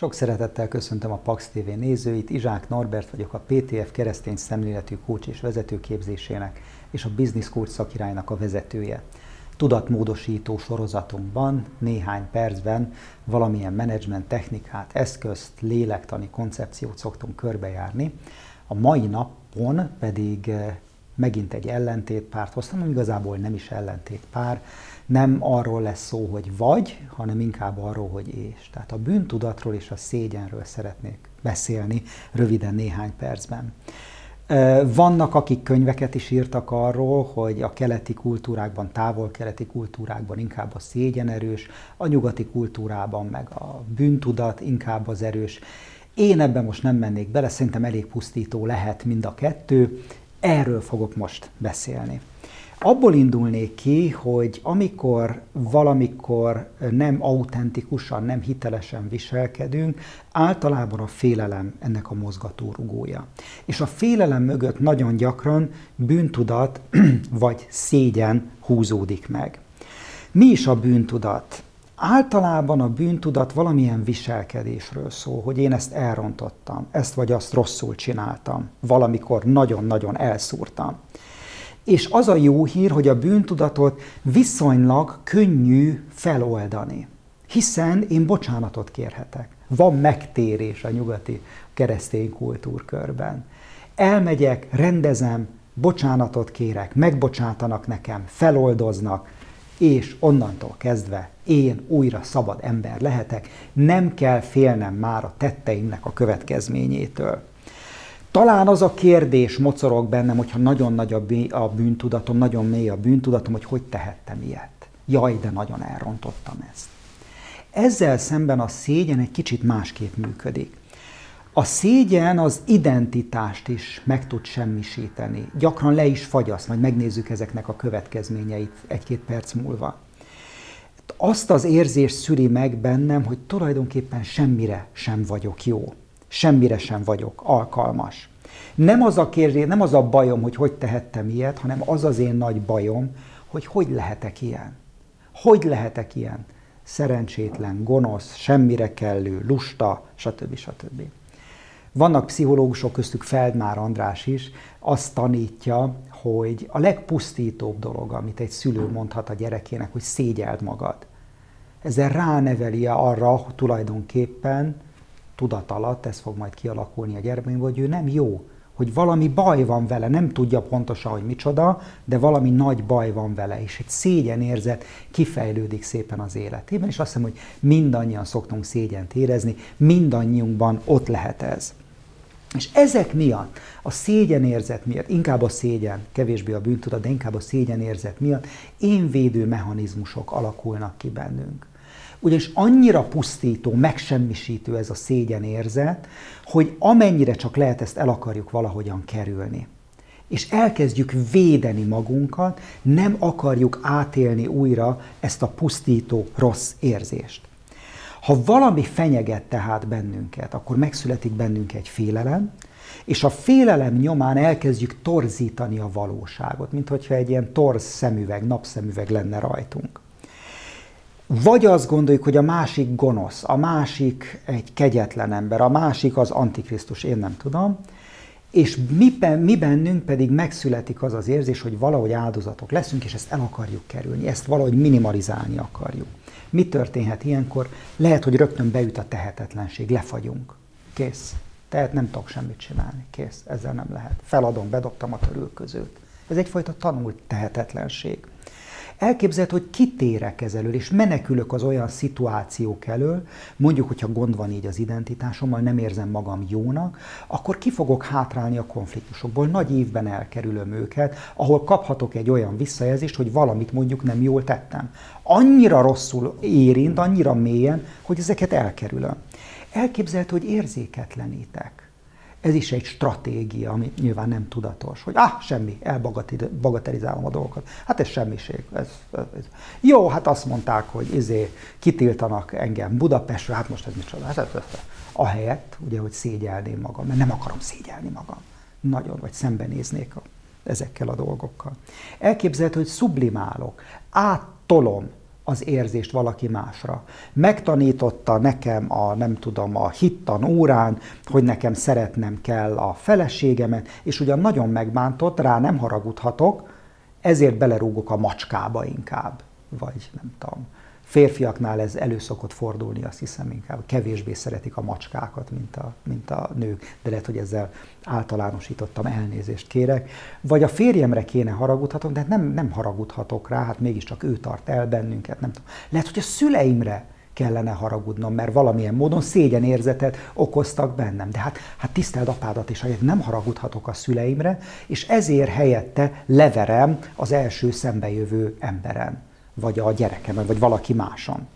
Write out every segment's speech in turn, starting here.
Sok szeretettel köszöntöm a Pax TV nézőit, Izsák Norbert vagyok a PTF keresztény szemléletű kócs és vezetőképzésének és a Business Coach szakirálynak a vezetője. Tudatmódosító sorozatunkban néhány percben valamilyen menedzsment technikát, eszközt, lélektani koncepciót szoktunk körbejárni. A mai napon pedig eh, megint egy ellentétpárt hoztam, igazából nem is ellentétpár, nem arról lesz szó, hogy vagy, hanem inkább arról, hogy és. Tehát a bűntudatról és a szégyenről szeretnék beszélni röviden néhány percben. Vannak, akik könyveket is írtak arról, hogy a keleti kultúrákban, távol-keleti kultúrákban inkább a szégyen erős, a nyugati kultúrában meg a bűntudat inkább az erős. Én ebben most nem mennék bele, szerintem elég pusztító lehet mind a kettő. Erről fogok most beszélni. Abból indulnék ki, hogy amikor valamikor nem autentikusan, nem hitelesen viselkedünk, általában a félelem ennek a mozgatórugója. És a félelem mögött nagyon gyakran bűntudat vagy szégyen húzódik meg. Mi is a bűntudat? Általában a bűntudat valamilyen viselkedésről szól, hogy én ezt elrontottam, ezt vagy azt rosszul csináltam, valamikor nagyon-nagyon elszúrtam. És az a jó hír, hogy a bűntudatot viszonylag könnyű feloldani. Hiszen én bocsánatot kérhetek. Van megtérés a nyugati keresztény kultúrkörben. Elmegyek, rendezem, bocsánatot kérek, megbocsátanak nekem, feloldoznak, és onnantól kezdve én újra szabad ember lehetek, nem kell félnem már a tetteimnek a következményétől. Talán az a kérdés mocorog bennem, hogyha nagyon nagy a bűntudatom, nagyon mély a bűntudatom, hogy hogy tehettem ilyet. Jaj, de nagyon elrontottam ezt. Ezzel szemben a szégyen egy kicsit másképp működik. A szégyen az identitást is meg tud semmisíteni. Gyakran le is fagyasz, majd megnézzük ezeknek a következményeit egy-két perc múlva. Azt az érzést szüli meg bennem, hogy tulajdonképpen semmire sem vagyok jó semmire sem vagyok alkalmas. Nem az a kérdés, nem az a bajom, hogy hogy tehettem ilyet, hanem az az én nagy bajom, hogy hogy lehetek ilyen. Hogy lehetek ilyen? Szerencsétlen, gonosz, semmire kellő, lusta, stb. stb. Vannak pszichológusok, köztük Feldmár András is, azt tanítja, hogy a legpusztítóbb dolog, amit egy szülő mondhat a gyerekének, hogy szégyeld magad. Ezzel ráneveli arra tulajdonképpen, tudat alatt, ez fog majd kialakulni a gyermekben, hogy ő nem jó, hogy valami baj van vele, nem tudja pontosan, hogy micsoda, de valami nagy baj van vele, és egy szégyenérzet kifejlődik szépen az életében, és azt hiszem, hogy mindannyian szoktunk szégyent érezni, mindannyiunkban ott lehet ez. És ezek miatt, a szégyenérzet miatt, inkább a szégyen, kevésbé a bűntudat, de inkább a szégyenérzet miatt énvédő mechanizmusok alakulnak ki bennünk. Ugyanis annyira pusztító, megsemmisítő ez a szégyenérzet, hogy amennyire csak lehet, ezt el akarjuk valahogyan kerülni. És elkezdjük védeni magunkat, nem akarjuk átélni újra ezt a pusztító rossz érzést. Ha valami fenyeget tehát bennünket, akkor megszületik bennünk egy félelem, és a félelem nyomán elkezdjük torzítani a valóságot, mint hogyha egy ilyen torz szemüveg, napszemüveg lenne rajtunk. Vagy azt gondoljuk, hogy a másik gonosz, a másik egy kegyetlen ember, a másik az antikrisztus, én nem tudom, és mi, mi bennünk pedig megszületik az az érzés, hogy valahogy áldozatok leszünk, és ezt el akarjuk kerülni, ezt valahogy minimalizálni akarjuk. Mi történhet ilyenkor? Lehet, hogy rögtön beüt a tehetetlenség, lefagyunk. Kész. Tehát nem tudok semmit csinálni. Kész. Ezzel nem lehet. Feladom, bedobtam a törülközőt. Ez egyfajta tanult tehetetlenség. Elképzelhető, hogy kitérek ez elől, és menekülök az olyan szituációk elől, mondjuk, hogyha gond van így az identitásommal, nem érzem magam jónak, akkor ki fogok hátrálni a konfliktusokból. Nagy évben elkerülöm őket, ahol kaphatok egy olyan visszajelzést, hogy valamit mondjuk nem jól tettem. Annyira rosszul érint, annyira mélyen, hogy ezeket elkerülöm. Elképzelhető, hogy érzéketlenítek ez is egy stratégia, ami nyilván nem tudatos, hogy ah, semmi, elbagatelizálom a dolgokat. Hát ez semmiség. Ez, ez, ez. Jó, hát azt mondták, hogy izé, kitiltanak engem Budapestről, hát most ez micsoda. Hát, ez, ez. Ahelyett, ugye, hogy szégyelném magam, mert nem akarom szégyelni magam. Nagyon, vagy szembenéznék a, ezekkel a dolgokkal. Elképzelhető, hogy sublimálok, áttolom az érzést valaki másra. Megtanította nekem a, nem tudom, a hittan órán, hogy nekem szeretnem kell a feleségemet, és ugyan nagyon megbántott, rá nem haragudhatok, ezért belerúgok a macskába inkább, vagy nem tudom. Férfiaknál ez elő szokott fordulni, azt hiszem inkább kevésbé szeretik a macskákat, mint a, mint a nők, de lehet, hogy ezzel általánosítottam, elnézést kérek. Vagy a férjemre kéne haragudhatom, de nem, nem haragudhatok rá, hát mégiscsak ő tart el bennünket, nem tudom. Lehet, hogy a szüleimre kellene haragudnom, mert valamilyen módon szégyenérzetet okoztak bennem. De hát, hát tiszteld apádat is, hogy nem haragudhatok a szüleimre, és ezért helyette leverem az első szembejövő emberen vagy a gyerekemen, vagy valaki máson.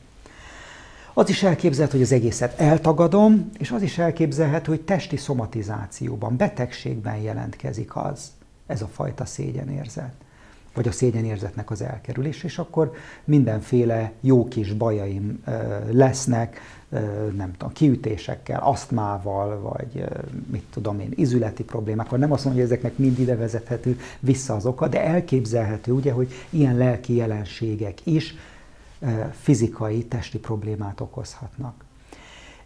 Az is elképzelhető, hogy az egészet eltagadom, és az is elképzelhető, hogy testi szomatizációban, betegségben jelentkezik az, ez a fajta szégyenérzet, vagy a szégyenérzetnek az elkerülés, és akkor mindenféle jó kis bajaim lesznek, nem tudom, kiütésekkel, asztmával, vagy mit tudom én, izületi problémákkal. Nem azt mondom, hogy ezeknek mind ide vezethető vissza az oka, de elképzelhető, ugye, hogy ilyen lelki jelenségek is fizikai, testi problémát okozhatnak.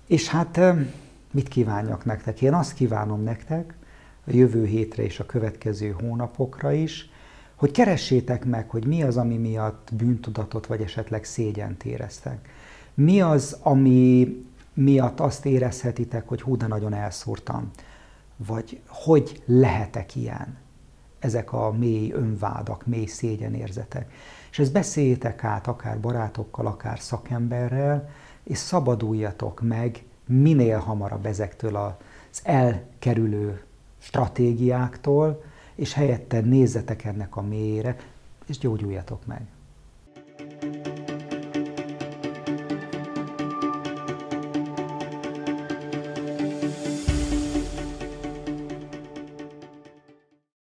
És hát mit kívánjak nektek? Én azt kívánom nektek, a jövő hétre és a következő hónapokra is, hogy keressétek meg, hogy mi az, ami miatt bűntudatot vagy esetleg szégyent éreztek mi az, ami miatt azt érezhetitek, hogy hú, de nagyon elszúrtam? Vagy hogy lehetek ilyen? Ezek a mély önvádak, mély szégyenérzetek. És ezt beszéljétek át akár barátokkal, akár szakemberrel, és szabaduljatok meg minél hamarabb ezektől az elkerülő stratégiáktól, és helyette nézzetek ennek a mélyére, és gyógyuljatok meg.